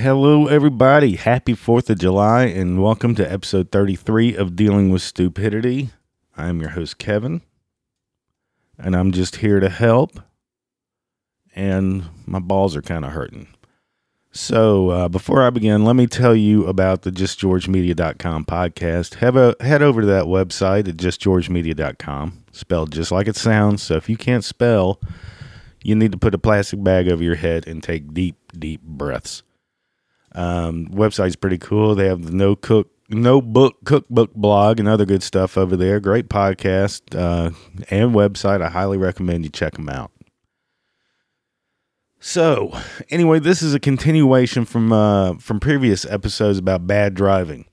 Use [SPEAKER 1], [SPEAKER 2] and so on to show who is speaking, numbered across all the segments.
[SPEAKER 1] hello, everybody. Happy 4th of July, and welcome to episode 33 of Dealing with Stupidity. I'm your host, Kevin, and I'm just here to help. And my balls are kind of hurting. So, uh, before I begin, let me tell you about the JustGeorgeMedia.com podcast. Have a, head over to that website at JustGeorgeMedia.com, spelled just like it sounds. So, if you can't spell, you need to put a plastic bag over your head and take deep, deep breaths. Um, website's pretty cool. They have the no cook, no book cookbook blog and other good stuff over there. Great podcast uh, and website. I highly recommend you check them out. So, anyway, this is a continuation from uh, from previous episodes about bad driving.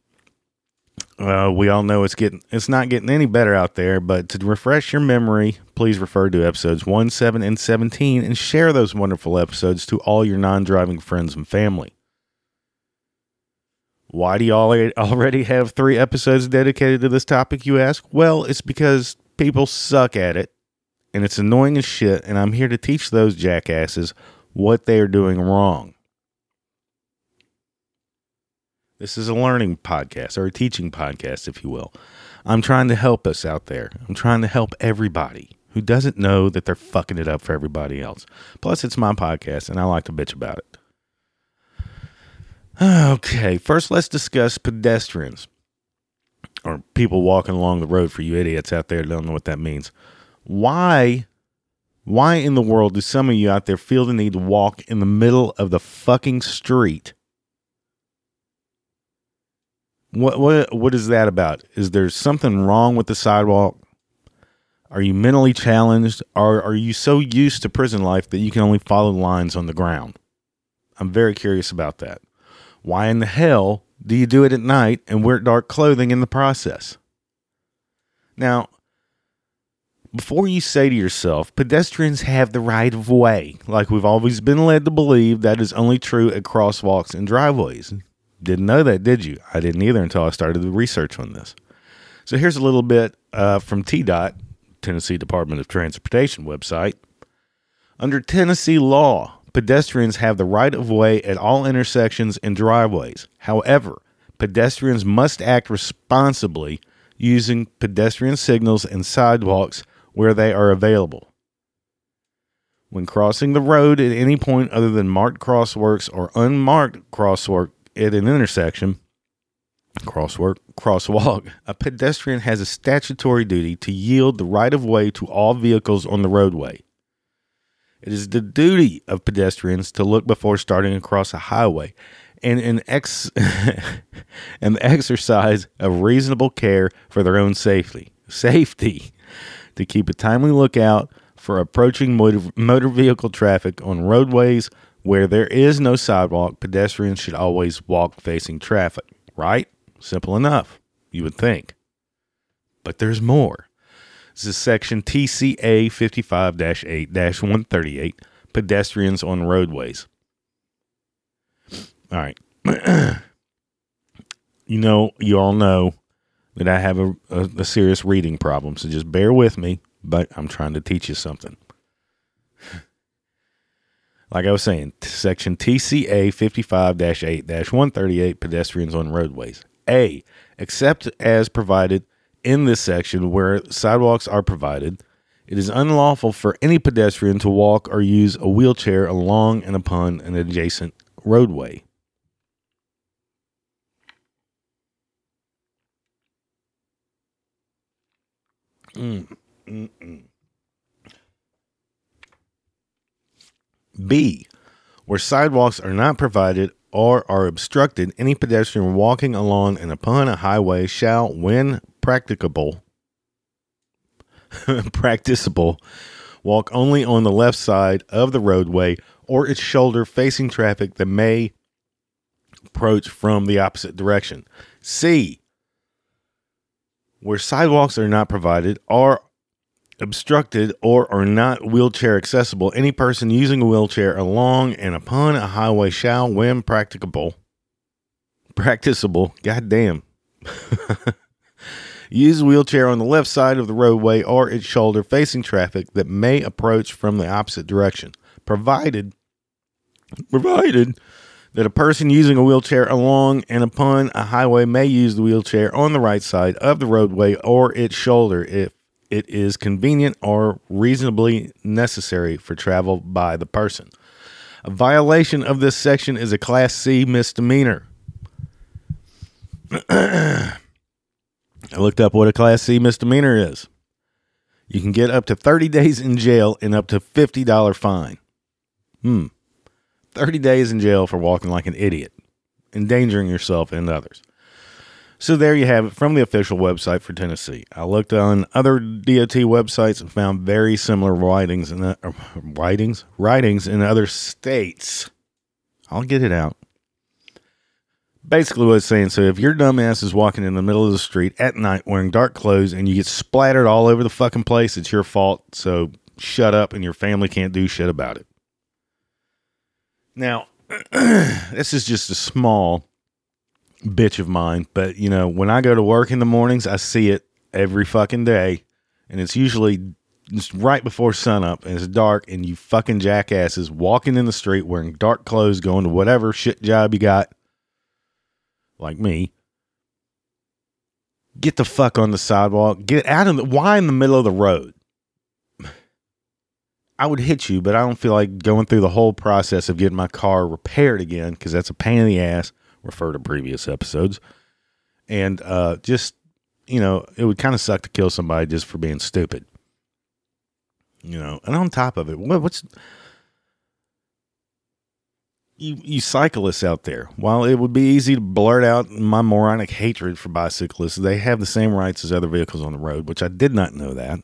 [SPEAKER 1] Uh, we all know it's getting it's not getting any better out there, but to refresh your memory, please refer to episodes 1, 7, and 17 and share those wonderful episodes to all your non-driving friends and family. Why do you all already have three episodes dedicated to this topic, you ask? Well, it's because people suck at it, and it's annoying as shit, and I'm here to teach those jackasses what they are doing wrong. This is a learning podcast or a teaching podcast, if you will. I'm trying to help us out there. I'm trying to help everybody who doesn't know that they're fucking it up for everybody else. Plus, it's my podcast, and I like to bitch about it. Okay, first let's discuss pedestrians or people walking along the road for you idiots out there don't know what that means. Why why in the world do some of you out there feel the need to walk in the middle of the fucking street? What what what is that about? Is there something wrong with the sidewalk? Are you mentally challenged or are you so used to prison life that you can only follow lines on the ground? I'm very curious about that. Why in the hell do you do it at night and wear dark clothing in the process? Now, before you say to yourself, pedestrians have the right of way, like we've always been led to believe that is only true at crosswalks and driveways. Didn't know that, did you? I didn't either until I started the research on this. So here's a little bit uh, from TDOT, Tennessee Department of Transportation website. Under Tennessee law, pedestrians have the right of way at all intersections and driveways. However, pedestrians must act responsibly using pedestrian signals and sidewalks where they are available. When crossing the road at any point other than marked crosswalks or unmarked crosswalk at an intersection, crosswalk, crosswalk, a pedestrian has a statutory duty to yield the right of way to all vehicles on the roadway. It is the duty of pedestrians to look before starting across a highway and an ex and the exercise of reasonable care for their own safety. Safety to keep a timely lookout for approaching motor, motor vehicle traffic on roadways where there is no sidewalk. Pedestrians should always walk facing traffic. Right? Simple enough, you would think. But there's more. This is section TCA 55 8 138 pedestrians on roadways. All right. you know, you all know that I have a, a, a, serious reading problem, so just bear with me, but I'm trying to teach you something. Like I was saying, section TCA 55 8 138 pedestrians on roadways. A. Except as provided in this section where sidewalks are provided, it is unlawful for any pedestrian to walk or use a wheelchair along and upon an adjacent roadway. Mm, mm, mm. B. Where sidewalks are not provided or are obstructed, any pedestrian walking along and upon a highway shall, when practicable, practicable, walk only on the left side of the roadway or its shoulder facing traffic that may approach from the opposite direction. C. Where sidewalks are not provided, are obstructed or are not wheelchair accessible, any person using a wheelchair along and upon a highway shall, when practicable, practicable, goddamn, Use a wheelchair on the left side of the roadway or its shoulder facing traffic that may approach from the opposite direction, provided provided that a person using a wheelchair along and upon a highway may use the wheelchair on the right side of the roadway or its shoulder if it is convenient or reasonably necessary for travel by the person. A violation of this section is a Class C misdemeanor. I looked up what a Class C misdemeanor is. You can get up to 30 days in jail and up to $50 fine. Hmm. 30 days in jail for walking like an idiot, endangering yourself and others. So there you have it from the official website for Tennessee. I looked on other DOT websites and found very similar writings and uh, writings writings in other states. I'll get it out. Basically, what it's saying so if your dumbass is walking in the middle of the street at night wearing dark clothes and you get splattered all over the fucking place, it's your fault. So shut up and your family can't do shit about it. Now, this is just a small bitch of mine, but you know, when I go to work in the mornings, I see it every fucking day, and it's usually just right before sunup, and it's dark, and you fucking jackasses walking in the street wearing dark clothes, going to whatever shit job you got, like me. Get the fuck on the sidewalk. Get out of the. Why in the middle of the road? I would hit you, but I don't feel like going through the whole process of getting my car repaired again because that's a pain in the ass. Refer to previous episodes. And uh, just, you know, it would kind of suck to kill somebody just for being stupid. You know, and on top of it, what, what's you, you cyclists out there, while it would be easy to blurt out my moronic hatred for bicyclists, they have the same rights as other vehicles on the road, which I did not know that.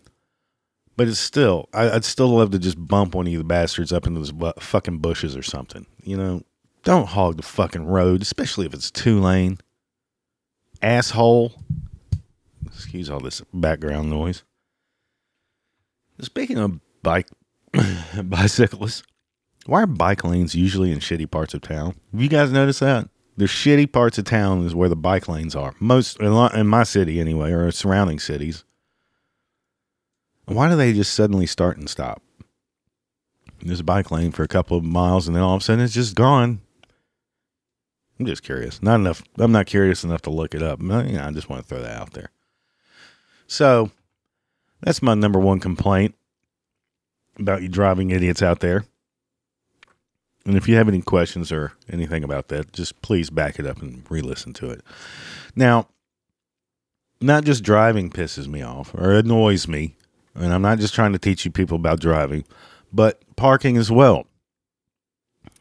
[SPEAKER 1] But it's still, I, would still love to just bump one of you bastards up into those fucking bushes or something. You know, don't hog the fucking road, especially if it's two lane. Asshole. Excuse all this background noise. Speaking of bike bicyclists, why are bike lanes usually in shitty parts of town? Have you guys noticed that? The shitty parts of town is where the bike lanes are. Most in my city anyway, or surrounding cities. Why do they just suddenly start and stop? There's a bike lane for a couple of miles, and then all of a sudden it's just gone. I'm just curious. Not enough. I'm not curious enough to look it up. I just want to throw that out there. So that's my number one complaint about you driving idiots out there. And if you have any questions or anything about that, just please back it up and re listen to it. Now, not just driving pisses me off or annoys me, and I'm not just trying to teach you people about driving, but parking as well.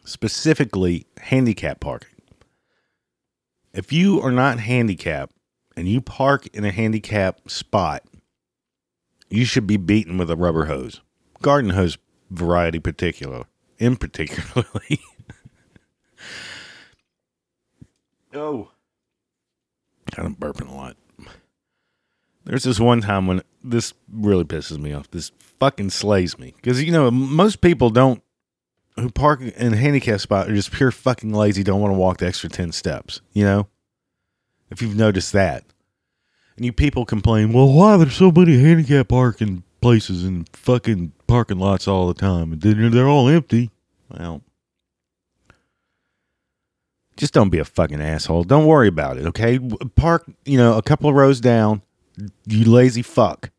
[SPEAKER 1] Specifically, handicap parking. If you are not handicapped and you park in a handicap spot, you should be beaten with a rubber hose. Garden hose variety particular in particularly. oh. Kind of burping a lot. There's this one time when this really pisses me off. This fucking slays me because you know most people don't who park in a handicap spot are just pure fucking lazy. Don't want to walk the extra ten steps. You know, if you've noticed that, and you people complain, well, why there's so many handicap parking places and fucking parking lots all the time, and they're all empty. Well, just don't be a fucking asshole. Don't worry about it. Okay, park. You know, a couple of rows down you lazy fuck.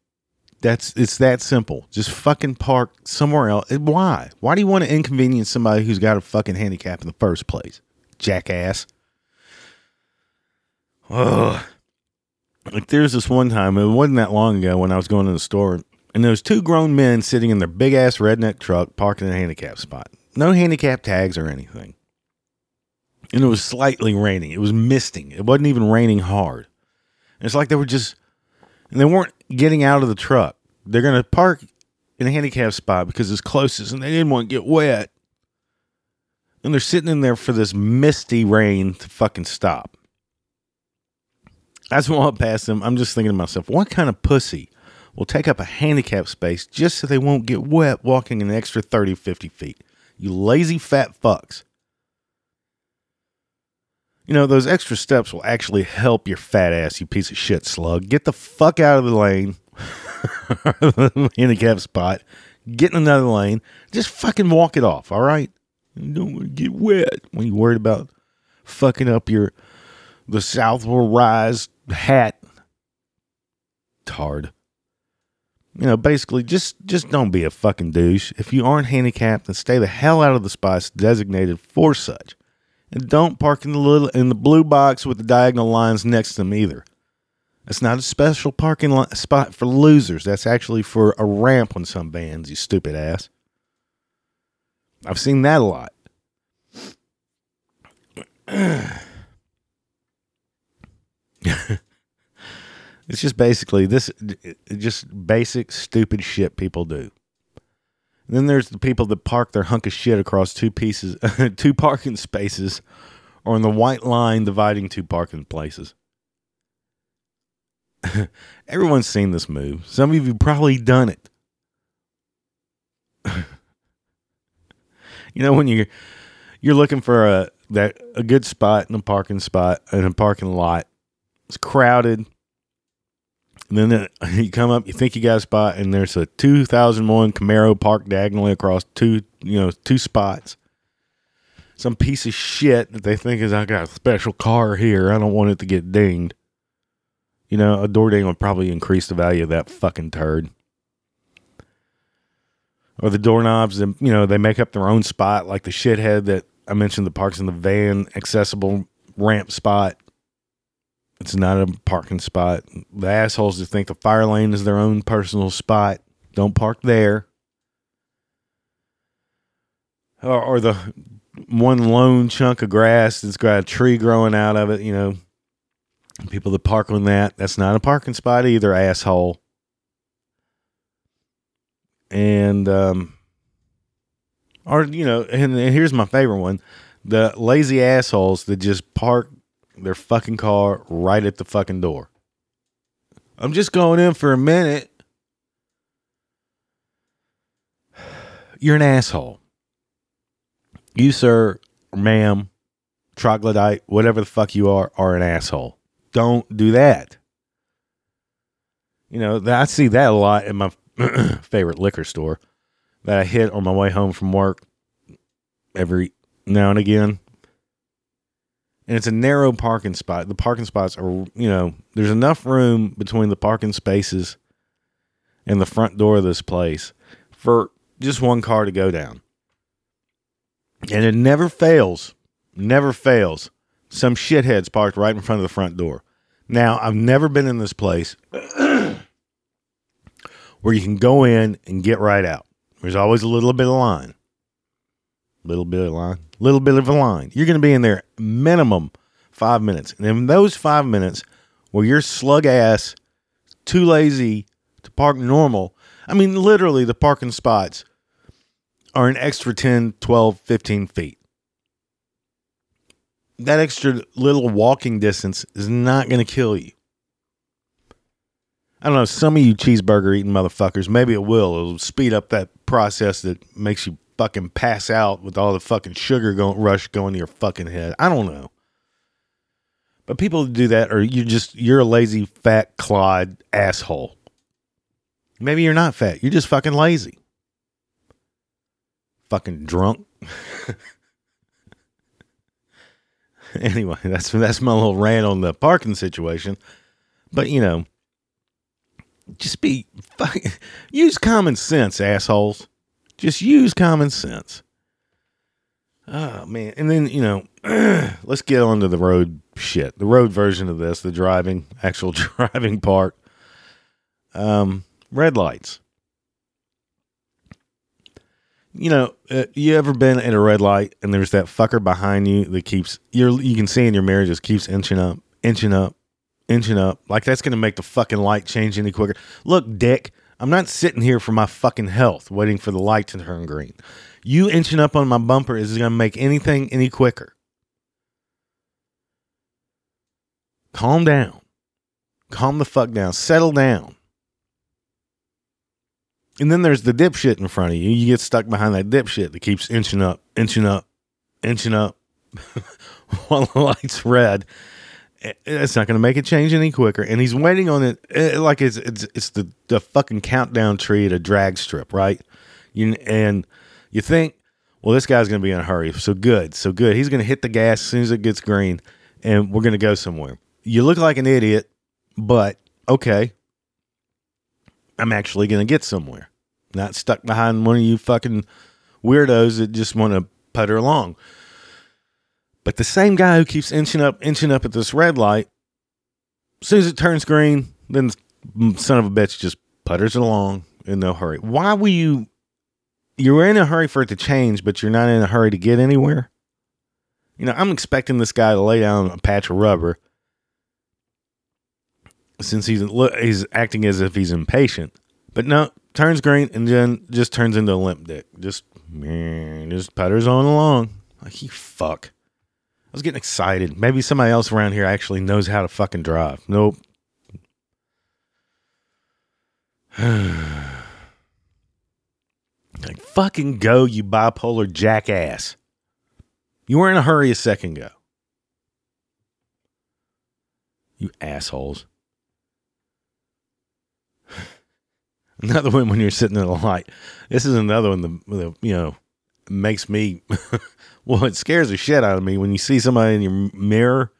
[SPEAKER 1] That's it's that simple. Just fucking park somewhere else. Why? Why do you want to inconvenience somebody who's got a fucking handicap in the first place? Jackass. Ugh. Like there's this one time, it wasn't that long ago when I was going to the store, and there was two grown men sitting in their big ass redneck truck parking in a handicap spot. No handicap tags or anything. And it was slightly raining. It was misting. It wasn't even raining hard. It's like they were just and they weren't getting out of the truck. They're to park in a handicap spot because it's closest and they didn't want to get wet. And they're sitting in there for this misty rain to fucking stop. As I walk past them, I'm just thinking to myself, what kind of pussy will take up a handicap space just so they won't get wet walking an extra 30, 50 feet? You lazy fat fucks. You know, those extra steps will actually help your fat ass, you piece of shit slug. Get the fuck out of the lane, handicap spot, get in another lane. Just fucking walk it off, all right? You don't want to get wet when you're worried about fucking up your the South will rise hat. Tard. You know, basically, just just don't be a fucking douche. If you aren't handicapped, then stay the hell out of the spots designated for such, and don't park in the little in the blue box with the diagonal lines next to them either. That's not a special parking lot spot for losers. That's actually for a ramp on some vans. You stupid ass. I've seen that a lot. it's just basically this just basic stupid shit people do. And then there's the people that park their hunk of shit across two pieces two parking spaces or on the white line dividing two parking places. Everyone's seen this move. Some of you probably done it. you know when you you're looking for a that a good spot in a parking spot in a parking lot. It's crowded. Then you come up, you think you got a spot, and there's a 2001 Camaro parked diagonally across two, you know, two spots. Some piece of shit that they think is I got a special car here. I don't want it to get dinged. You know, a door ding would probably increase the value of that fucking turd. Or the doorknobs, and you know, they make up their own spot, like the shithead that I mentioned the parks in the van accessible ramp spot. It's not a parking spot. The assholes that think the fire lane is their own personal spot don't park there. Or, or the one lone chunk of grass that's got a tree growing out of it, you know. People that park on that, that's not a parking spot either, asshole. And um or you know, and, and here's my favorite one: the lazy assholes that just park their fucking car right at the fucking door. I'm just going in for a minute. You're an asshole. You, sir, ma'am, troglodyte, whatever the fuck you are, are an asshole. Don't do that. You know, I see that a lot in my favorite liquor store that I hit on my way home from work every now and again. And it's a narrow parking spot. The parking spots are, you know, there's enough room between the parking spaces and the front door of this place for just one car to go down. And it never fails, never fails. Some shitheads parked right in front of the front door. Now, I've never been in this place where you can go in and get right out. There's always a little bit of line. Little bit of a line. Little bit of a line. You're going to be in there minimum five minutes. And in those five minutes where you're slug ass, too lazy to park normal, I mean, literally, the parking spots are an extra 10, 12, 15 feet. That extra little walking distance is not going to kill you. I don't know, some of you cheeseburger eating motherfuckers, maybe it will. It'll speed up that process that makes you fucking pass out with all the fucking sugar going rush going to your fucking head. I don't know. But people do that or you just you're a lazy fat clod asshole. Maybe you're not fat. You're just fucking lazy. Fucking drunk. anyway, that's that's my little rant on the parking situation. But you know, just be fucking use common sense, assholes. Just use common sense. Oh man, and then you know, let's get on to the road shit. The road version of this, the driving, actual driving part. Um, red lights. You know, uh, you ever been at a red light and there's that fucker behind you that keeps you're you can see in your mirror just keeps inching up, inching up, inching up. Like that's going to make the fucking light change any quicker. Look, dick, I'm not sitting here for my fucking health waiting for the light to turn green. You inching up on my bumper is going to make anything any quicker. Calm down. Calm the fuck down. Settle down. And then there's the dipshit in front of you. You get stuck behind that dipshit that keeps inching up, inching up, inching up while the light's red. It's not going to make it change any quicker. And he's waiting on it eh, like it's it's, it's the, the fucking countdown tree at a drag strip, right? You, and you think, Well, this guy's going to be in a hurry. So good. So good. He's going to hit the gas as soon as it gets green and we're going to go somewhere. You look like an idiot, but okay. I'm actually going to get somewhere. Not stuck behind one of you fucking weirdos that just want to putter along. But the same guy who keeps inching up, inching up at this red light, as soon as it turns green, then the son of a bitch just putters along in no hurry. Why were you? You're in a hurry for it to change, but you're not in a hurry to get anywhere. You know, I'm expecting this guy to lay down a patch of rubber since he's he's acting as if he's impatient. But no, turns green and then just turns into a limp dick. Just man, just putters on along. Like you fuck. I was getting excited. Maybe somebody else around here actually knows how to fucking drive. Nope. like fucking go, you bipolar jackass. You were in a hurry a second ago. You assholes. another one when you're sitting in the light. This is another one that, you know makes me well it scares the shit out of me when you see somebody in your mirror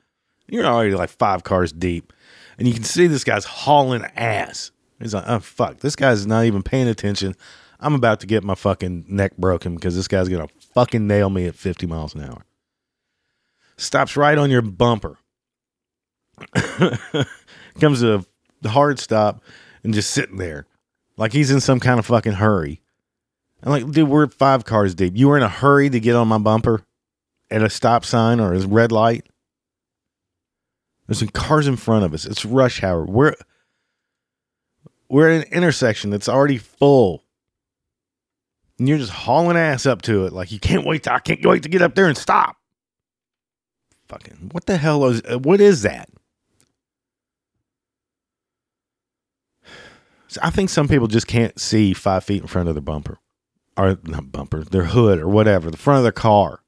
[SPEAKER 1] you're already like five cars deep and you can see this guy's hauling ass. He's like oh fuck this guy's not even paying attention. I'm about to get my fucking neck broken because this guy's gonna fucking nail me at 50 miles an hour. Stops right on your bumper. Comes to a hard stop and just sitting there. Like he's in some kind of fucking hurry. I'm like, dude, we're five cars deep. You were in a hurry to get on my bumper at a stop sign or a red light. There's some cars in front of us. It's rush hour. We're we're at an intersection that's already full. And you're just hauling ass up to it like you can't wait to I can't wait to get up there and stop. Fucking what the hell is uh, what is that? I think some people just can't see five feet in front of their bumper, or not bumper, their hood or whatever, the front of their car.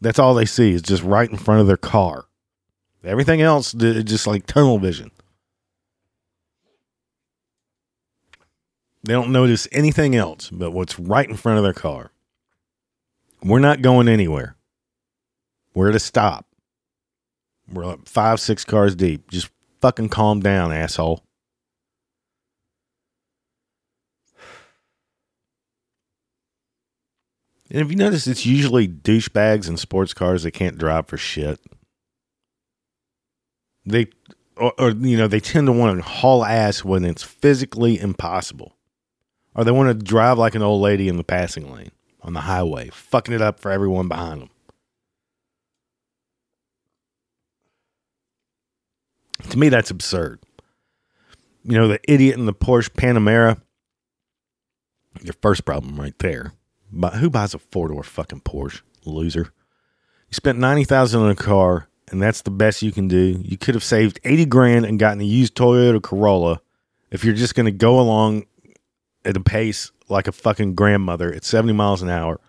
[SPEAKER 1] That's all they see is just right in front of their car. Everything else is just like tunnel vision. They don't notice anything else but what's right in front of their car. We're not going anywhere. We're at a stop. We're like five, six cars deep. Just fucking calm down, asshole. And if you notice, it's usually douchebags and sports cars that can't drive for shit. They, or, or, you know, they tend to want to haul ass when it's physically impossible. Or they want to drive like an old lady in the passing lane on the highway, fucking it up for everyone behind them. To me, that's absurd. You know, the idiot in the Porsche Panamera, your first problem right there. But who buys a four door fucking Porsche? Loser. You spent ninety thousand on a car, and that's the best you can do. You could have saved eighty grand and gotten a used Toyota Corolla if you're just gonna go along at a pace like a fucking grandmother at seventy miles an hour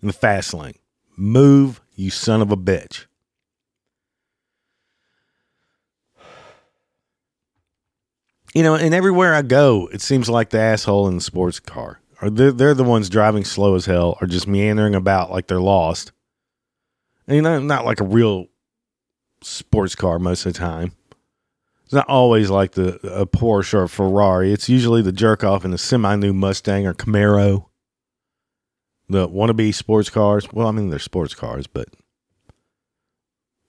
[SPEAKER 1] in the fast lane. Move, you son of a bitch. You know, and everywhere I go, it seems like the asshole in the sports car they're, they're the ones driving slow as hell or just meandering about like they're lost. And you know, not like a real sports car most of the time. It's not always like the a Porsche or a Ferrari. It's usually the jerk off in a semi new Mustang or Camaro. The wannabe sports cars. Well, I mean they're sports cars, but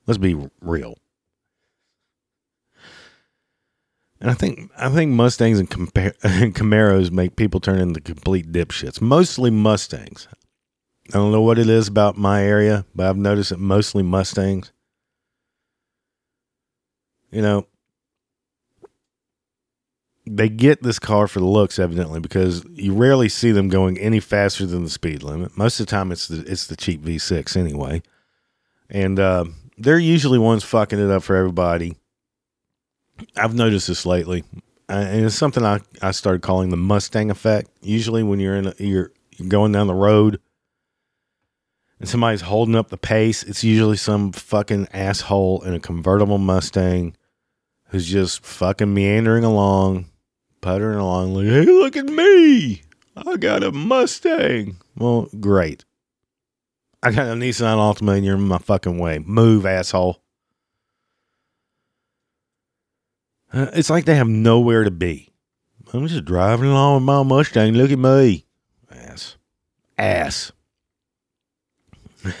[SPEAKER 1] let's be real. And I think I think Mustangs and, compar- and Camaros make people turn into complete dipshits. Mostly Mustangs. I don't know what it is about my area, but I've noticed it mostly Mustangs. You know, they get this car for the looks, evidently, because you rarely see them going any faster than the speed limit. Most of the time, it's the it's the cheap V6 anyway, and uh, they're usually ones fucking it up for everybody I've noticed this lately, and it's something I, I started calling the Mustang effect. Usually, when you're in a, you're, going down the road and somebody's holding up the pace, it's usually some fucking asshole in a convertible Mustang who's just fucking meandering along, puttering along, like, hey, look at me. I got a Mustang. Well, great. I got a Nissan Altima and you're in my fucking way. Move, asshole. Uh, it's like they have nowhere to be. I'm just driving along with my Mustang. Look at me. Ass. Ass.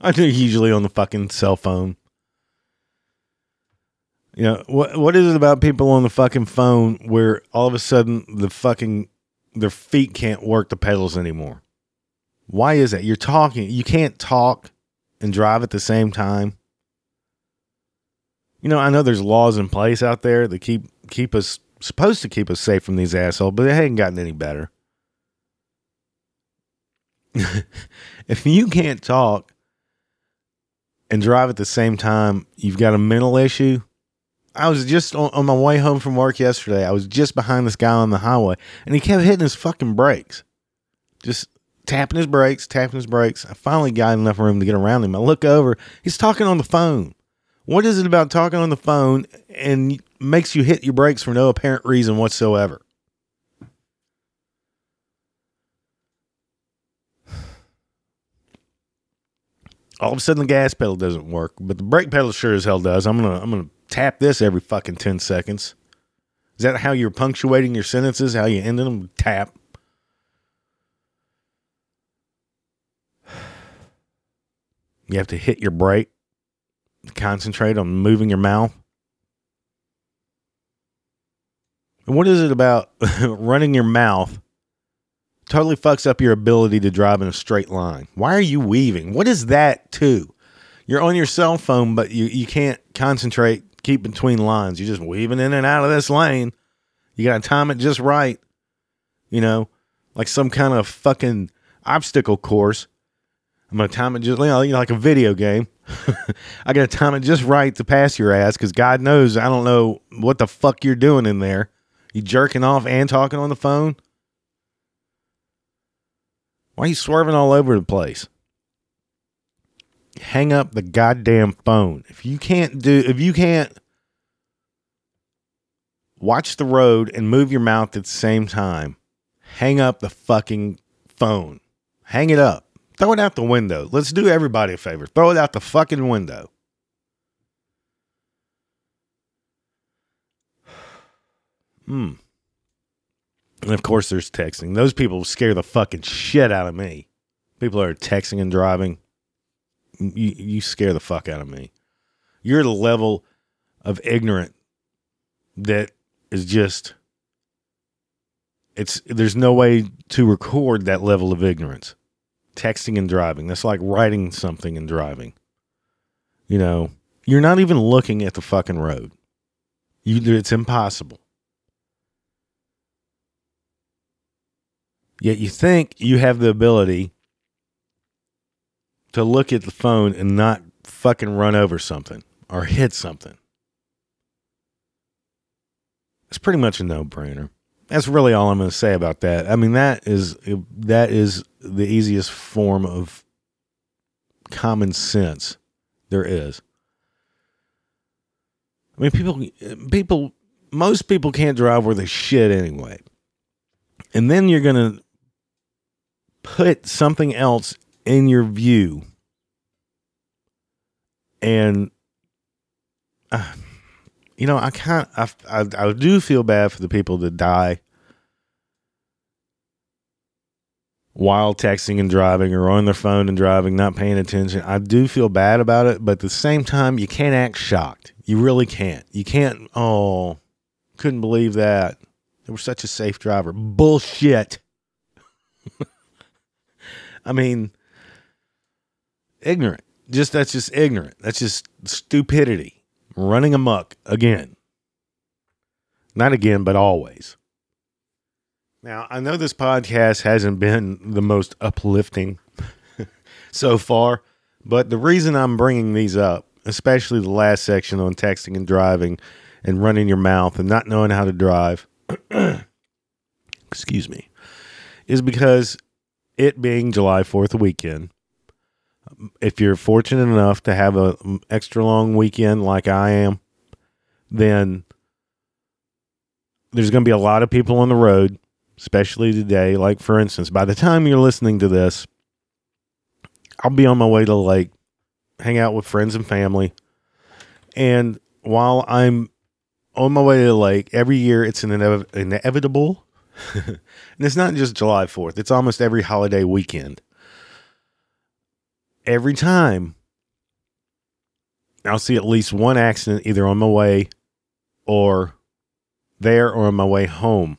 [SPEAKER 1] I do usually on the fucking cell phone. You know, what what is it about people on the fucking phone where all of a sudden the fucking their feet can't work the pedals anymore? Why is that? You're talking, you can't talk and drive at the same time. You know, I know there's laws in place out there that keep keep us supposed to keep us safe from these assholes, but they haven't gotten any better. if you can't talk and drive at the same time, you've got a mental issue. I was just on, on, my way home from work yesterday. I was just behind this guy on the highway, and he kept hitting his fucking brakes, just tapping his brakes, tapping his brakes. I finally got enough room to get around him. I look over, he's talking on the phone. What is it about talking on the phone and makes you hit your brakes for no apparent reason whatsoever? All of a sudden, the gas pedal doesn't work, but the brake pedal sure as hell does. I'm gonna, I'm gonna tap this every fucking ten seconds. Is that how you're punctuating your sentences? How you end them? Tap. You have to hit your brake concentrate on moving your mouth. What is it about running your mouth totally fucks up your ability to drive in a straight line? Why are you weaving? What is that too? You're on your cell phone, but you, you can't concentrate, keep between lines. You're just weaving in and out of this lane. You got to time it just right. You know, like some kind of fucking obstacle course. I'm going to time it just you know, like a video game. I got to time it just right to pass your ass because God knows I don't know what the fuck you're doing in there. You jerking off and talking on the phone? Why are you swerving all over the place? Hang up the goddamn phone. If you can't do, if you can't watch the road and move your mouth at the same time, hang up the fucking phone. Hang it up. Throw it out the window. Let's do everybody a favor. Throw it out the fucking window. Hmm. And of course, there's texting. Those people scare the fucking shit out of me. People are texting and driving. You, you scare the fuck out of me. You're the level of ignorant that is just it's there's no way to record that level of ignorance texting and driving. That's like writing something and driving. You know, you're not even looking at the fucking road. You, it's impossible. Yet you think you have the ability to look at the phone and not fucking run over something or hit something. It's pretty much a no brainer. That's really all I'm going to say about that. I mean, that is that is the easiest form of common sense there is. I mean, people, people, most people can't drive where they shit anyway, and then you're going to put something else in your view, and. Uh, you know, I can't. I, I, I do feel bad for the people that die while texting and driving or on their phone and driving, not paying attention. I do feel bad about it, but at the same time, you can't act shocked. You really can't. You can't. Oh, couldn't believe that. They were such a safe driver. Bullshit. I mean, ignorant. Just that's just ignorant. That's just stupidity running amuck again. Not again, but always. Now, I know this podcast hasn't been the most uplifting so far, but the reason I'm bringing these up, especially the last section on texting and driving and running your mouth and not knowing how to drive, excuse me, is because it being July 4th weekend, if you're fortunate enough to have a extra long weekend like I am, then there's going to be a lot of people on the road. especially today. Like, for instance, by the time you're listening to this, I'll be on my way to like hang out with friends and family. And while I'm on my way to the lake, every year it's an inev- inevitable. and it's not just July 4th, it's almost every holiday weekend. Every time I'll see at least one accident either on my way or there or on my way home.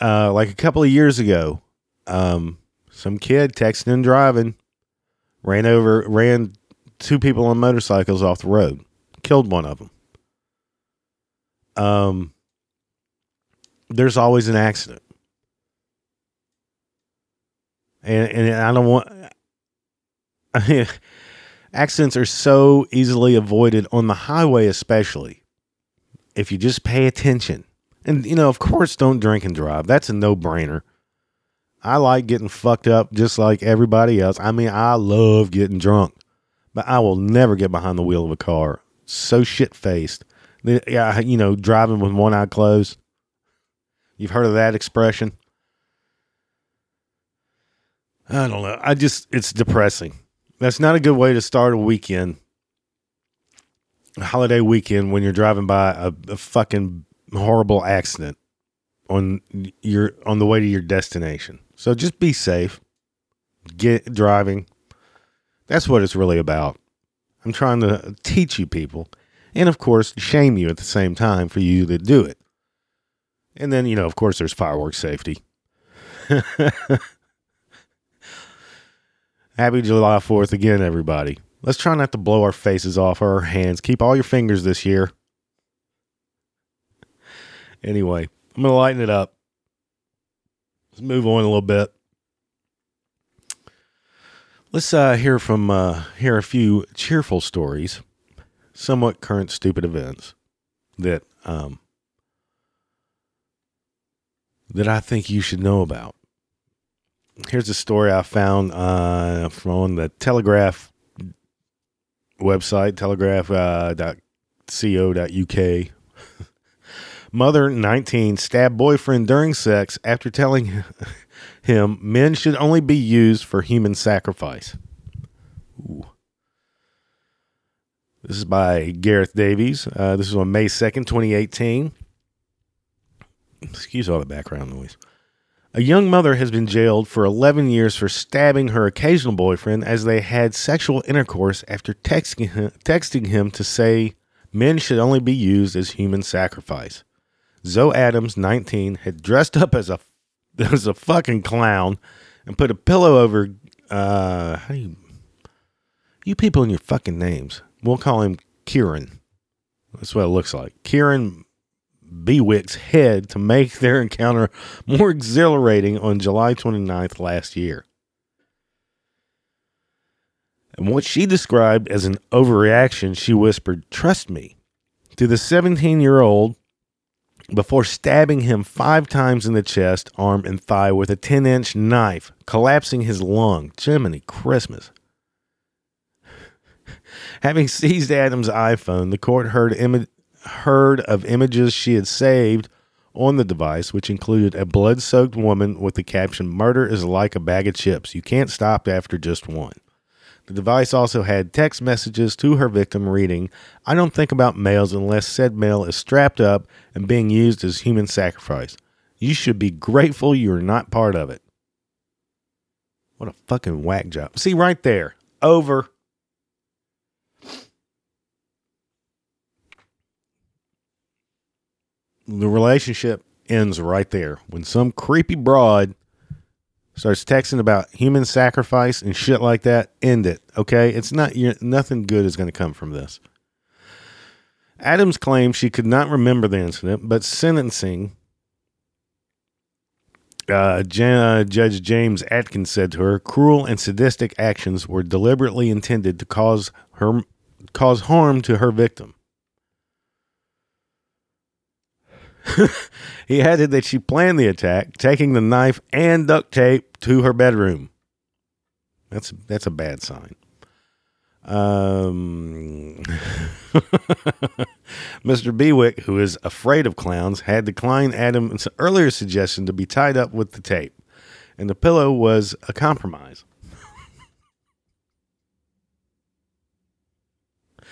[SPEAKER 1] Uh, like a couple of years ago, um, some kid texting and driving ran over, ran two people on motorcycles off the road, killed one of them. Um, there's always an accident, and and I don't want. accidents are so easily avoided on the highway, especially if you just pay attention. And, you know, of course, don't drink and drive. That's a no brainer. I like getting fucked up just like everybody else. I mean, I love getting drunk, but I will never get behind the wheel of a car. So shit faced. Yeah, you know, driving with one eye closed. You've heard of that expression? I don't know. I just, it's depressing. That's not a good way to start a weekend, a holiday weekend, when you're driving by a, a fucking horrible accident on your on the way to your destination. So just be safe. Get driving. That's what it's really about. I'm trying to teach you people and of course shame you at the same time for you to do it. And then, you know, of course there's fireworks safety. Happy July 4th again, everybody. Let's try not to blow our faces off or our hands. Keep all your fingers this year. Anyway, I'm going to lighten it up. Let's move on a little bit. Let's uh, hear from uh, hear a few cheerful stories, somewhat current stupid events that um, that I think you should know about here's a story I found uh, from the Telegraph website, telegraph.co.uk. Uh, Mother 19 stabbed boyfriend during sex after telling him men should only be used for human sacrifice. Ooh. This is by Gareth Davies. Uh, this is on May 2nd, 2018. Excuse all the background noise. A young mother has been jailed for 11 years for stabbing her occasional boyfriend as they had sexual intercourse after texting him, texting him to say men should only be used as human sacrifice. Zoe Adams, 19, had dressed up as a as a fucking clown and put a pillow over uh how do you you people in your fucking names. We'll call him Kieran. That's what it looks like. Kieran Bewick's head to make their encounter more exhilarating on July 29th last year. And what she described as an overreaction, she whispered, Trust me, to the 17 year old before stabbing him five times in the chest, arm, and thigh with a 10 inch knife, collapsing his lung. Jiminy Christmas. Having seized Adam's iPhone, the court heard Im- heard of images she had saved on the device, which included a blood soaked woman with the caption, Murder is like a bag of chips. You can't stop after just one. The device also had text messages to her victim reading, I don't think about males unless said male is strapped up and being used as human sacrifice. You should be grateful you are not part of it. What a fucking whack job. See, right there. Over. The relationship ends right there. When some creepy broad starts texting about human sacrifice and shit like that, end it. Okay, it's not you nothing good is going to come from this. Adams claimed she could not remember the incident, but sentencing uh, J- Judge James Atkins said to her, "Cruel and sadistic actions were deliberately intended to cause her cause harm to her victim." he added that she planned the attack, taking the knife and duct tape to her bedroom. That's that's a bad sign. Um, Mr. Bewick, who is afraid of clowns, had declined Adam's earlier suggestion to be tied up with the tape, and the pillow was a compromise.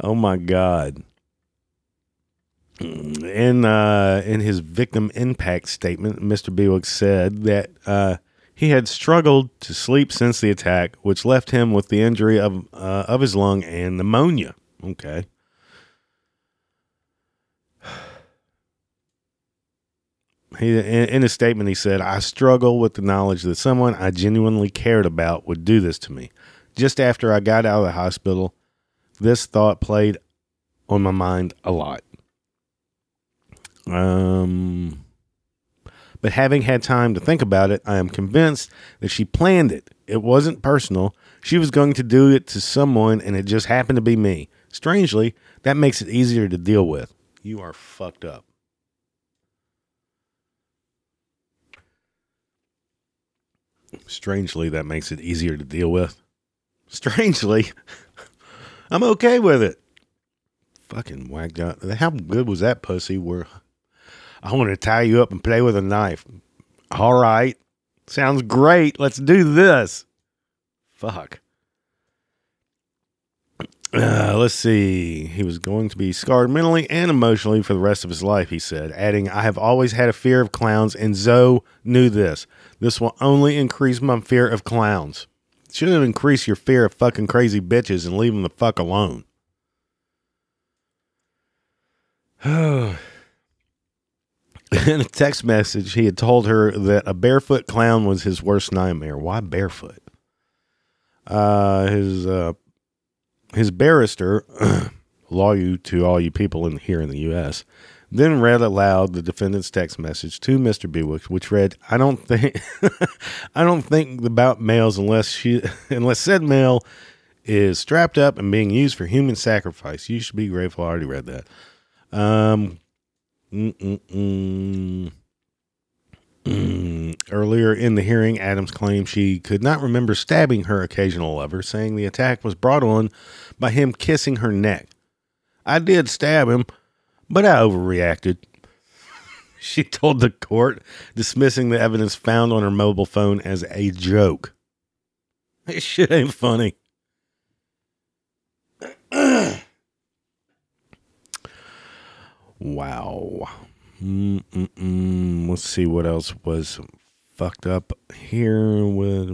[SPEAKER 1] oh my God. In uh, in his victim impact statement, Mr. Bewick said that uh, he had struggled to sleep since the attack, which left him with the injury of uh, of his lung and pneumonia. Okay. He, in, in his statement, he said, I struggle with the knowledge that someone I genuinely cared about would do this to me. Just after I got out of the hospital, this thought played on my mind a lot. Um, but having had time to think about it, I am convinced that she planned it. It wasn't personal. She was going to do it to someone, and it just happened to be me. Strangely, that makes it easier to deal with. You are fucked up. Strangely, that makes it easier to deal with. Strangely, I'm okay with it. Fucking whacked out. How good was that pussy? Where I want to tie you up and play with a knife. All right. Sounds great. Let's do this. Fuck. Uh, let's see. He was going to be scarred mentally and emotionally for the rest of his life, he said, adding, I have always had a fear of clowns, and Zoe knew this. This will only increase my fear of clowns. shouldn't increase your fear of fucking crazy bitches and leave them the fuck alone. in a text message, he had told her that a barefoot clown was his worst nightmare. Why barefoot? Uh, his uh, his barrister, lawyer to all you people in here in the U.S., then read aloud the defendant's text message to Mr. Bewick, which read, "I don't think, I don't think about males unless she, unless said male is strapped up and being used for human sacrifice. You should be grateful. I already read that." Um, mm, earlier in the hearing, Adams claimed she could not remember stabbing her occasional lover, saying the attack was brought on by him kissing her neck. I did stab him, but I overreacted. She told the court, dismissing the evidence found on her mobile phone as a joke. This shit ain't funny. Wow. Mm-mm-mm. Let's see what else was fucked up here with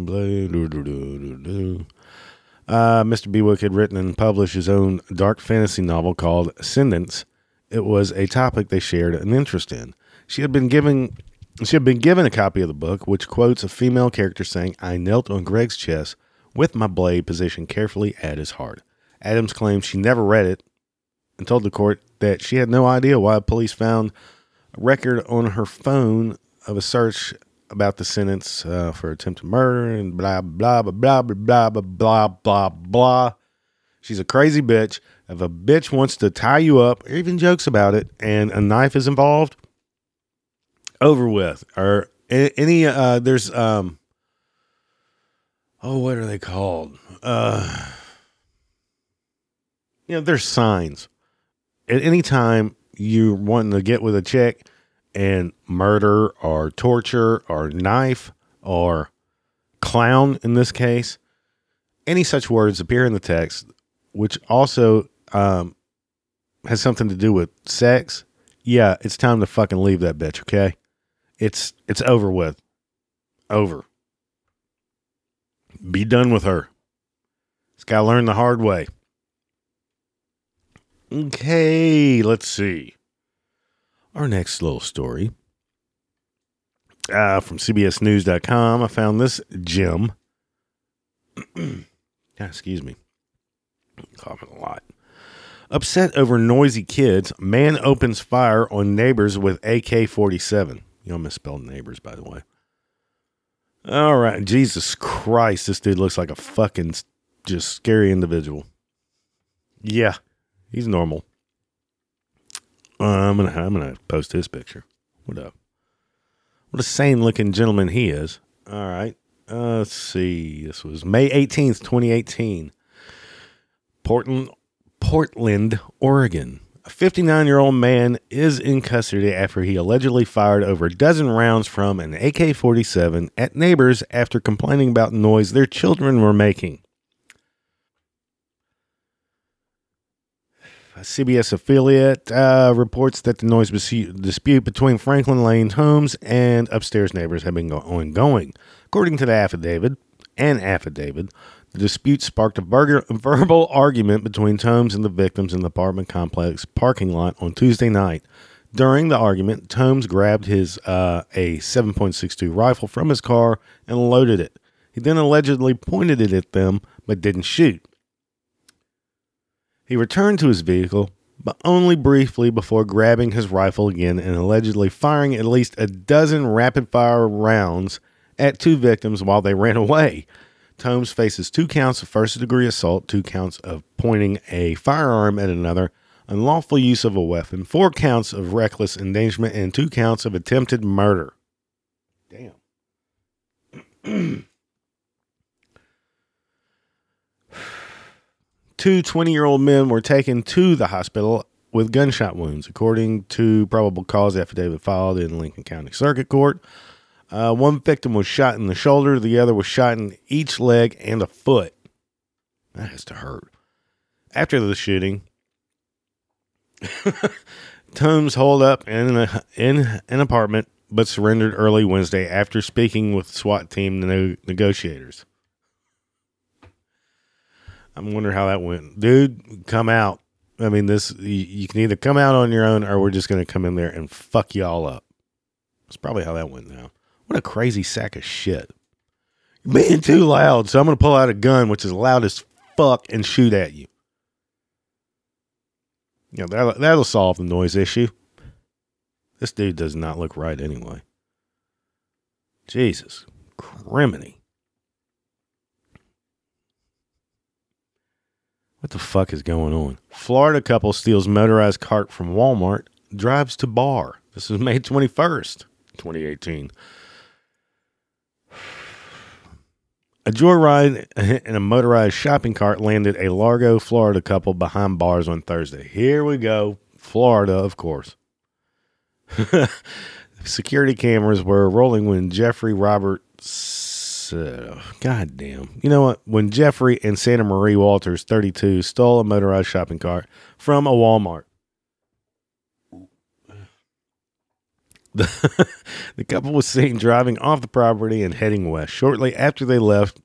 [SPEAKER 1] uh, Mr. Bewick had written and published his own dark fantasy novel called Ascendance. It was a topic they shared an interest in. She had been given she had been given a copy of the book, which quotes a female character saying, I knelt on Greg's chest with my blade positioned carefully at his heart. Adams claimed she never read it and told the court that she had no idea why police found a record on her phone of a search about the sentence uh, for attempted murder and blah blah blah blah blah blah blah blah blah. She's a crazy bitch. If a bitch wants to tie you up, or even jokes about it, and a knife is involved, over with. Or any uh, there's um oh what are they called? Uh, you know, there's signs at any time you're wanting to get with a chick and murder or torture or knife or clown in this case, any such words appear in the text, which also um, has something to do with sex. Yeah, it's time to fucking leave that bitch. Okay, it's it's over with. Over. Be done with her. It's got to learn the hard way. Okay, let's see. Our next little story uh, from CBSNews.com. I found this gem. Excuse me. coughing a lot. Upset over noisy kids, man opens fire on neighbors with AK 47. You all misspelled neighbors, by the way. All right. Jesus Christ. This dude looks like a fucking just scary individual. Yeah. He's normal. Uh, I'm gonna I'm gonna post his picture. What up? What a sane looking gentleman he is. All right. Uh, let's see. This was May 18th, 2018. Portland, Portland, Oregon. A 59 year old man is in custody after he allegedly fired over a dozen rounds from an AK 47 at neighbors after complaining about noise their children were making. CBS affiliate uh, reports that the noise dispute between Franklin Lane Tomes and upstairs neighbors had been ongoing. According to the affidavit, an affidavit, the dispute sparked a verbal argument between Tomes and the victims in the apartment complex parking lot on Tuesday night. During the argument, Tomes grabbed his uh, a 7.62 rifle from his car and loaded it. He then allegedly pointed it at them but didn't shoot. He returned to his vehicle, but only briefly before grabbing his rifle again and allegedly firing at least a dozen rapid fire rounds at two victims while they ran away. Tomes faces two counts of first degree assault, two counts of pointing a firearm at another, unlawful use of a weapon, four counts of reckless endangerment, and two counts of attempted murder. Damn. two 20 year old men were taken to the hospital with gunshot wounds, according to probable cause affidavit filed in Lincoln County Circuit Court. Uh, one victim was shot in the shoulder, the other was shot in each leg and a foot. That has to hurt. After the shooting, Tomes holed up in, a, in an apartment but surrendered early Wednesday after speaking with SWAT team negotiators. I'm wondering how that went. Dude, come out. I mean, this you, you can either come out on your own or we're just going to come in there and fuck you all up. That's probably how that went now. What a crazy sack of shit. Being too loud, so I'm going to pull out a gun, which is loud as fuck, and shoot at you. You know, that'll, that'll solve the noise issue. This dude does not look right anyway. Jesus. Criminy. What the fuck is going on? Florida couple steals motorized cart from Walmart, drives to bar. This is May 21st, 2018. A joyride in a motorized shopping cart landed a Largo, Florida couple behind bars on Thursday. Here we go. Florida, of course. Security cameras were rolling when Jeffrey Roberts. God damn. You know what? When Jeffrey and Santa Marie Walters, 32, stole a motorized shopping cart from a Walmart. The, the couple was seen driving off the property and heading west. Shortly after they left,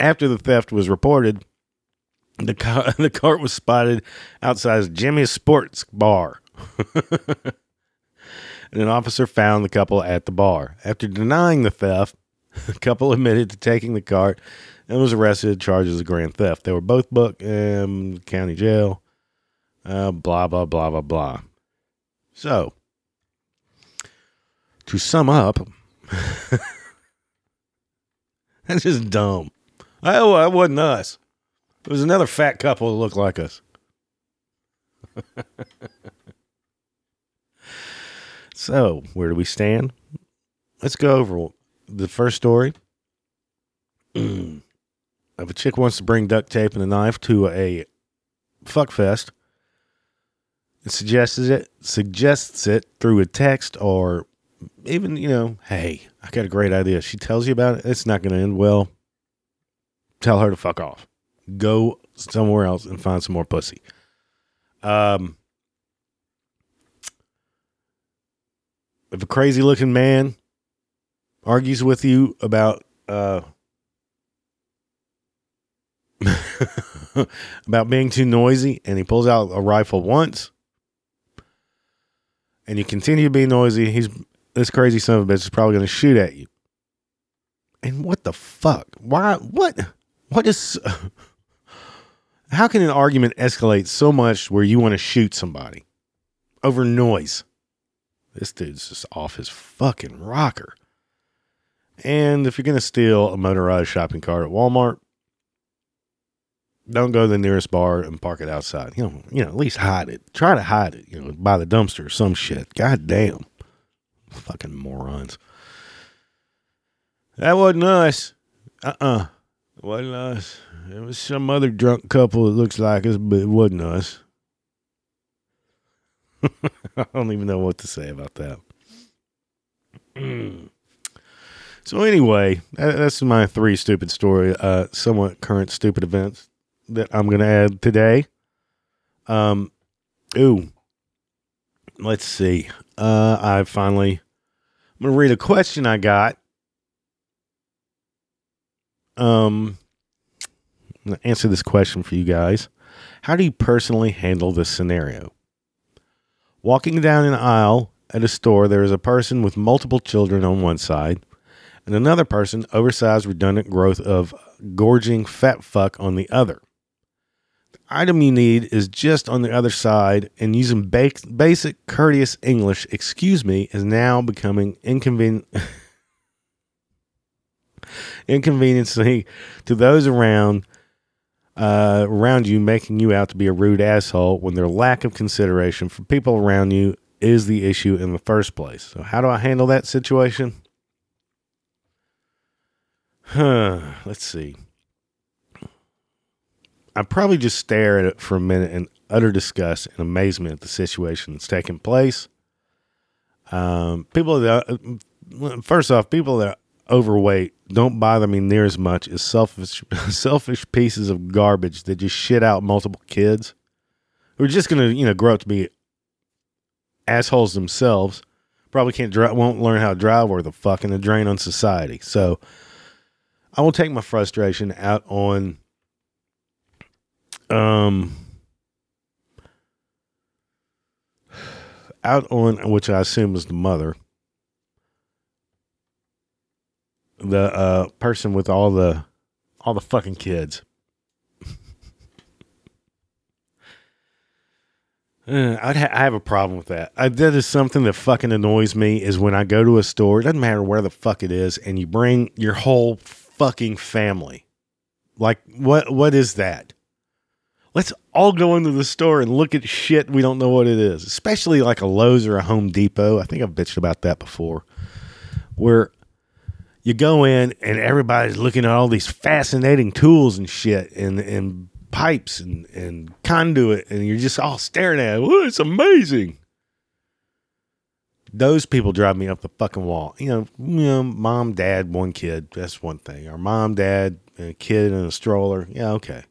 [SPEAKER 1] after the theft was reported, the car, the cart was spotted outside Jimmy's Sports Bar. and an officer found the couple at the bar. After denying the theft, the couple admitted to taking the cart and was arrested charges of grand theft. They were both booked in county jail. Uh, blah blah blah blah blah. So, to sum up, that's just dumb. Oh, that wasn't us. It was another fat couple that looked like us. so, where do we stand? Let's go over the first story of a chick wants to bring duct tape and a knife to a fuck fest. It suggests it suggests it through a text or even, you know, hey, I got a great idea. She tells you about it, it's not going to end well. Tell her to fuck off. Go somewhere else and find some more pussy. Um, if a crazy looking man argues with you about uh, about being too noisy and he pulls out a rifle once and you continue to be noisy, he's this crazy son of a bitch is probably going to shoot at you. And what the fuck? Why? What? What is. How can an argument escalate so much where you want to shoot somebody over noise? This dude's just off his fucking rocker. And if you're going to steal a motorized shopping cart at Walmart, don't go to the nearest bar and park it outside. You know, you know, at least hide it. Try to hide it, you know, by the dumpster or some shit. God damn. Fucking morons. That wasn't us. Uh uh-uh. uh wasn't us. It was some other drunk couple that looks like us, but it wasn't us. I don't even know what to say about that. so anyway, that's my three stupid story, uh, somewhat current stupid events that I'm going to add today. Um, ooh, let's see. Uh, I finally, I'm going to read a question I got. Um, answer this question for you guys. How do you personally handle this scenario? Walking down an aisle at a store, there is a person with multiple children on one side and another person, oversized, redundant growth of gorging fat fuck on the other. The item you need is just on the other side, and using ba- basic courteous English, excuse me, is now becoming inconvenient. inconveniencing to those around uh, around you, making you out to be a rude asshole when their lack of consideration for people around you is the issue in the first place. So, how do I handle that situation? Huh, let's see. I probably just stare at it for a minute in utter disgust and amazement at the situation that's taking place. Um, people that, first off, people that are overweight don't bother me near as much as selfish, selfish pieces of garbage that just shit out multiple kids who are just gonna, you know, grow up to be assholes themselves. Probably can't drive, won't learn how to drive or the fuck and a drain on society. So I will take my frustration out on um out on which I assume is the mother. The uh person with all the all the fucking kids. Uh, I'd ha- I have a problem with that. I, that is something that fucking annoys me. Is when I go to a store, it doesn't matter where the fuck it is, and you bring your whole fucking family. Like what? What is that? Let's all go into the store and look at shit we don't know what it is, especially like a Lowe's or a Home Depot. I think I've bitched about that before, where you go in and everybody's looking at all these fascinating tools and shit and and pipes and, and conduit, and you're just all staring at it. Oh, it's amazing. Those people drive me up the fucking wall. You know, you know, mom, dad, one kid. That's one thing. Or mom, dad, a kid in a stroller. Yeah, okay.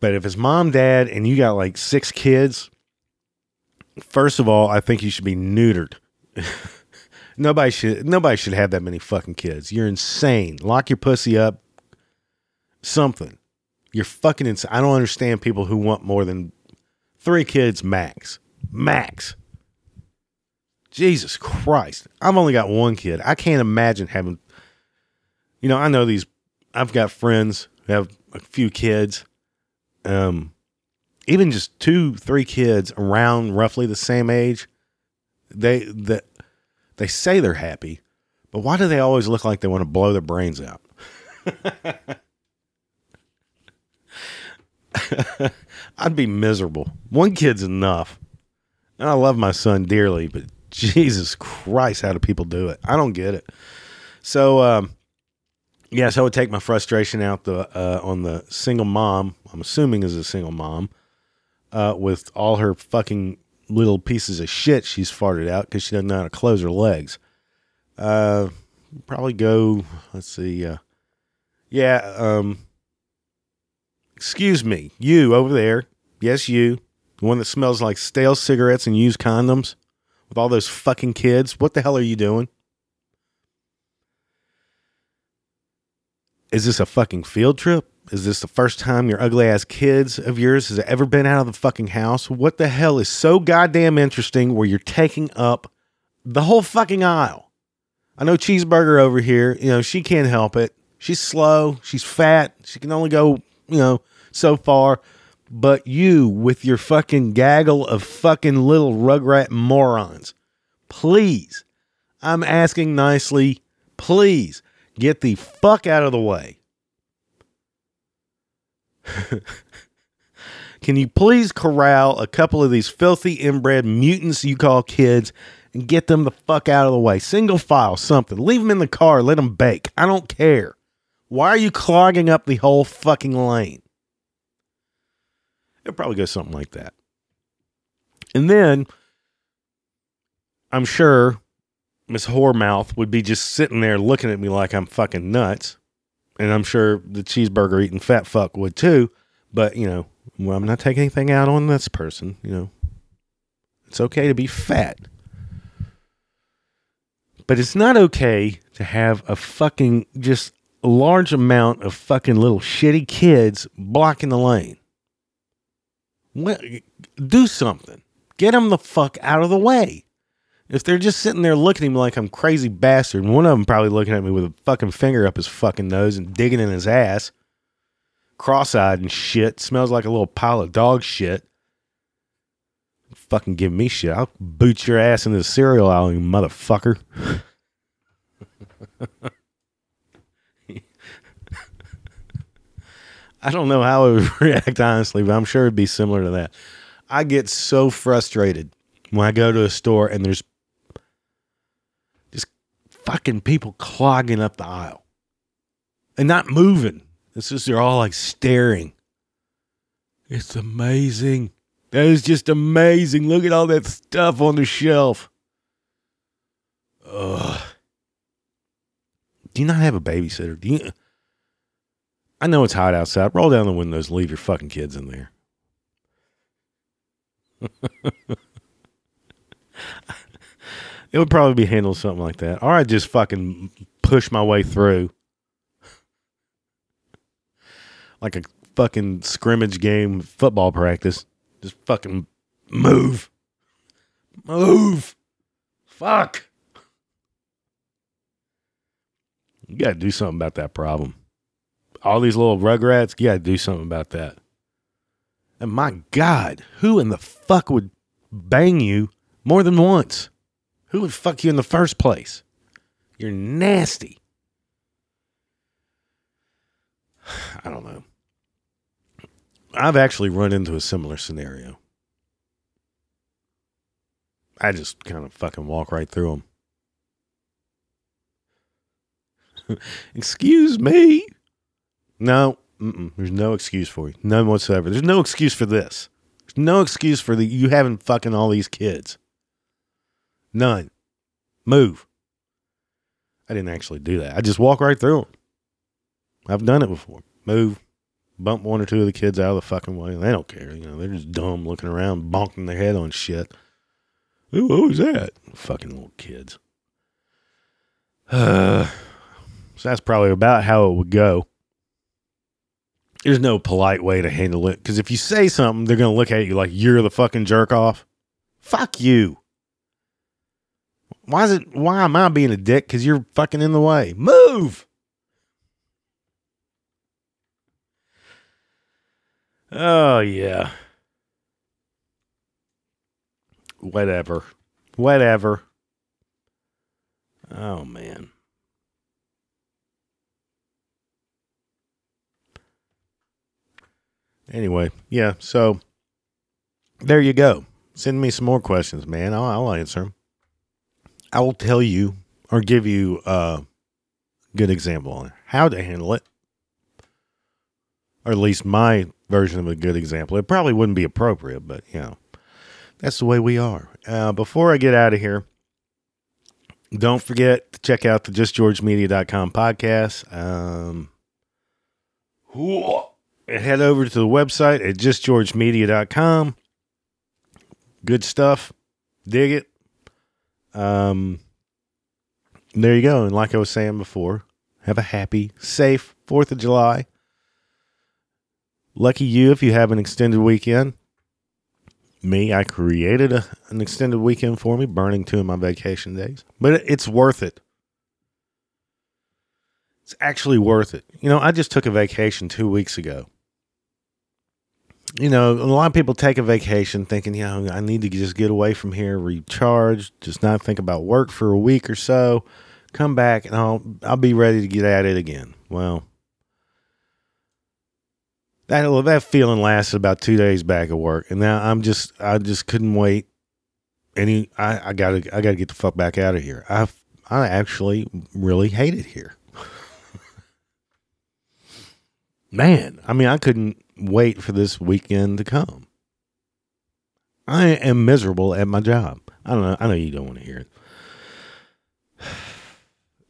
[SPEAKER 1] But if it's mom, dad, and you got like six kids, first of all, I think you should be neutered. nobody should nobody should have that many fucking kids. You're insane. Lock your pussy up, something. You're fucking insane. I don't understand people who want more than three kids max. Max. Jesus Christ. I've only got one kid. I can't imagine having, you know, I know these, I've got friends who have a few kids. Um, even just two, three kids around roughly the same age, they that they say they're happy, but why do they always look like they want to blow their brains out? I'd be miserable. One kid's enough. And I love my son dearly, but Jesus Christ, how do people do it? I don't get it. So, um, yeah, so I would take my frustration out the uh, on the single mom. I'm assuming is a single mom uh, with all her fucking little pieces of shit she's farted out because she doesn't know how to close her legs. Uh, probably go. Let's see. Uh, yeah. Um, excuse me, you over there. Yes, you. The one that smells like stale cigarettes and used condoms with all those fucking kids. What the hell are you doing? Is this a fucking field trip? Is this the first time your ugly ass kids of yours has ever been out of the fucking house? What the hell is so goddamn interesting where you're taking up the whole fucking aisle? I know Cheeseburger over here, you know, she can't help it. She's slow, she's fat, she can only go, you know, so far. But you, with your fucking gaggle of fucking little rugrat morons, please, I'm asking nicely, please get the fuck out of the way. Can you please corral a couple of these filthy inbred mutants you call kids and get them the fuck out of the way? Single file, something. Leave them in the car, let them bake. I don't care. Why are you clogging up the whole fucking lane? It'll probably go something like that. And then I'm sure Miss Whoremouth would be just sitting there looking at me like I'm fucking nuts. And I'm sure the cheeseburger eating fat fuck would too. But, you know, well, I'm not taking anything out on this person. You know, it's okay to be fat. But it's not okay to have a fucking just large amount of fucking little shitty kids blocking the lane. Do something. Get them the fuck out of the way. If they're just sitting there looking at me like I'm crazy bastard, one of them probably looking at me with a fucking finger up his fucking nose and digging in his ass, cross-eyed and shit, smells like a little pile of dog shit. Fucking give me shit. I'll boot your ass into the cereal aisle, you motherfucker. I don't know how I would react honestly, but I'm sure it'd be similar to that. I get so frustrated when I go to a store and there's just fucking people clogging up the aisle and not moving. It's just they're all like staring. It's amazing. That is just amazing. Look at all that stuff on the shelf. Ugh. Do you not have a babysitter? Do you? I know it's hot outside. Roll down the windows. Leave your fucking kids in there. it would probably be handled something like that. Or I'd just fucking push my way through. Like a fucking scrimmage game, football practice. Just fucking move. Move. Fuck. You got to do something about that problem. All these little rugrats, you got to do something about that. And my God, who in the fuck would bang you more than once? Who would fuck you in the first place? You're nasty. I don't know. I've actually run into a similar scenario. I just kind of fucking walk right through them. Excuse me. No, there's no excuse for you. None whatsoever. There's no excuse for this. There's no excuse for the you having fucking all these kids. None. Move. I didn't actually do that. I just walk right through them. I've done it before. Move. Bump one or two of the kids out of the fucking way. They don't care. You know, they're just dumb looking around, bonking their head on shit. Is that? Fucking little kids. Uh, so that's probably about how it would go there's no polite way to handle it because if you say something, they're gonna look at you like you're the fucking jerk off. Fuck you. Why is it? Why am I being a dick? Because you're fucking in the way. Move. Oh yeah. Whatever. Whatever. Oh man. Anyway, yeah. So there you go. Send me some more questions, man. I'll, I'll answer them. I will tell you or give you a good example on how to handle it, or at least my version of a good example. It probably wouldn't be appropriate, but you know, that's the way we are. Uh, before I get out of here, don't forget to check out the justgeorgemedia.com podcast. Um, head over to the website at justgeorgemedia.com. Good stuff. Dig it. Um, there you go. And like I was saying before, have a happy, safe 4th of July. Lucky you if you have an extended weekend. Me, I created a, an extended weekend for me, burning two of my vacation days. But it's worth it. It's actually worth it. You know, I just took a vacation two weeks ago you know, a lot of people take a vacation thinking, you know, I need to just get away from here, recharge, just not think about work for a week or so, come back and I'll I'll be ready to get at it again. Well, that that feeling lasted about two days back at work, and now I'm just I just couldn't wait. Any I, I gotta I gotta get the fuck back out of here. I I actually really hate it here. man, I mean, I couldn't wait for this weekend to come. I am miserable at my job. I don't know. I know you don't want to hear it.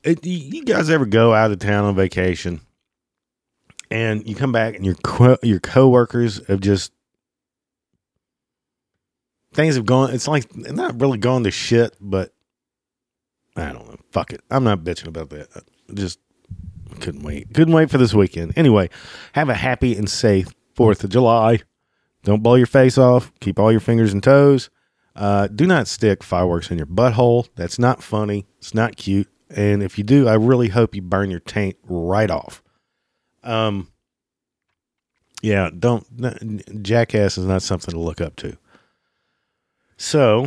[SPEAKER 1] it you guys ever go out of town on vacation and you come back and your co- your coworkers have just things have gone. It's like not really gone to shit, but I don't know. Fuck it. I'm not bitching about that. Just couldn't wait. Couldn't wait for this weekend. Anyway, have a happy and safe Fourth of July. Don't blow your face off. Keep all your fingers and toes. Uh, do not stick fireworks in your butthole. That's not funny. It's not cute. And if you do, I really hope you burn your taint right off. Um, yeah, don't. Jackass is not something to look up to. So,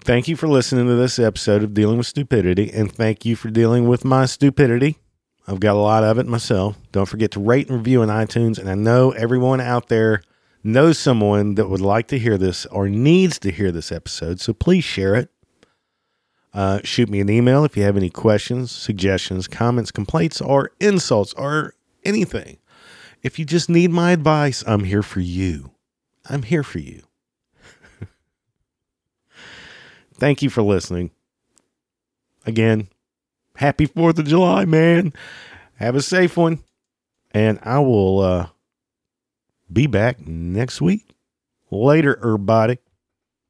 [SPEAKER 1] thank you for listening to this episode of Dealing with Stupidity, and thank you for dealing with my stupidity. I've got a lot of it myself. Don't forget to rate and review on iTunes. And I know everyone out there knows someone that would like to hear this or needs to hear this episode. So please share it. Uh, shoot me an email if you have any questions, suggestions, comments, complaints, or insults, or anything. If you just need my advice, I'm here for you. I'm here for you. Thank you for listening. Again, happy 4th of July, man. Have a safe one. And I will uh, be back next week. Later, everybody.